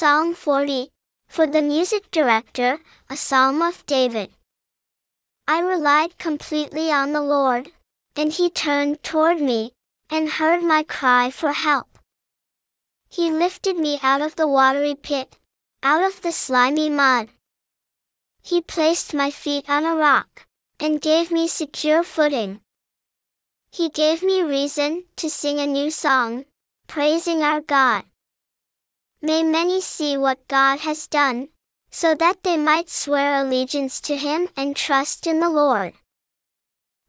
Psalm 40. For the music director, a psalm of David. I relied completely on the Lord, and he turned toward me, and heard my cry for help. He lifted me out of the watery pit, out of the slimy mud. He placed my feet on a rock, and gave me secure footing. He gave me reason to sing a new song, praising our God. May many see what God has done, so that they might swear allegiance to him and trust in the Lord.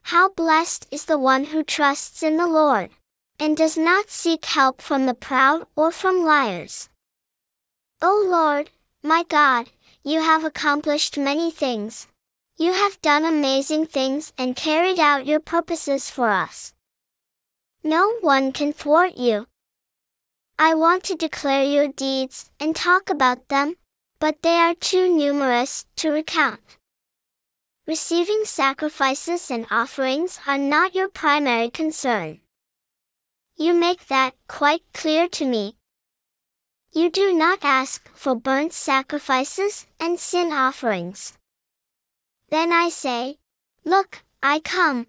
How blessed is the one who trusts in the Lord, and does not seek help from the proud or from liars. O Lord, my God, you have accomplished many things. You have done amazing things and carried out your purposes for us. No one can thwart you. I want to declare your deeds and talk about them, but they are too numerous to recount. Receiving sacrifices and offerings are not your primary concern. You make that quite clear to me. You do not ask for burnt sacrifices and sin offerings. Then I say, Look, I come.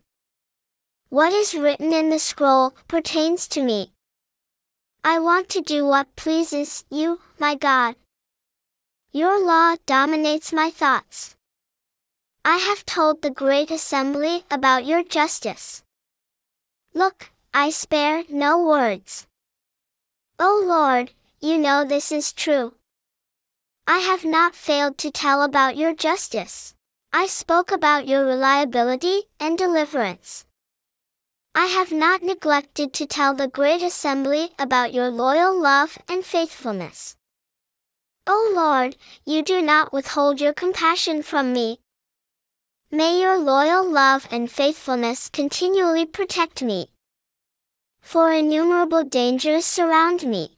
What is written in the scroll pertains to me. I want to do what pleases you, my God. Your law dominates my thoughts. I have told the great assembly about your justice. Look, I spare no words. O Lord, you know this is true. I have not failed to tell about your justice. I spoke about your reliability and deliverance. I have not neglected to tell the great assembly about your loyal love and faithfulness. O Lord, you do not withhold your compassion from me. May your loyal love and faithfulness continually protect me. For innumerable dangers surround me.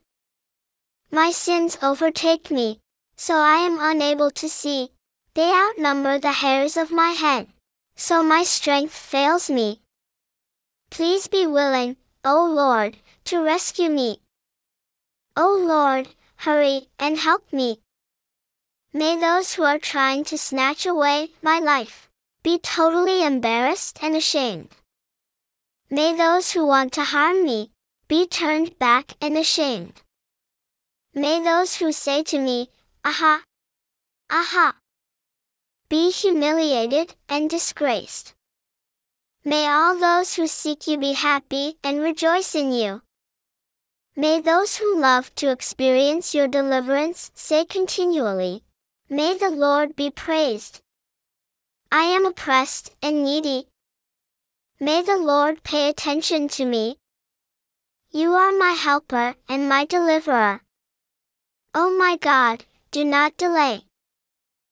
My sins overtake me, so I am unable to see. They outnumber the hairs of my head, so my strength fails me. Please be willing, O Lord, to rescue me. O Lord, hurry and help me. May those who are trying to snatch away my life be totally embarrassed and ashamed. May those who want to harm me be turned back and ashamed. May those who say to me, Aha! Aha! be humiliated and disgraced. May all those who seek you be happy and rejoice in you. May those who love to experience your deliverance say continually, May the Lord be praised. I am oppressed and needy. May the Lord pay attention to me. You are my helper and my deliverer. Oh my God, do not delay.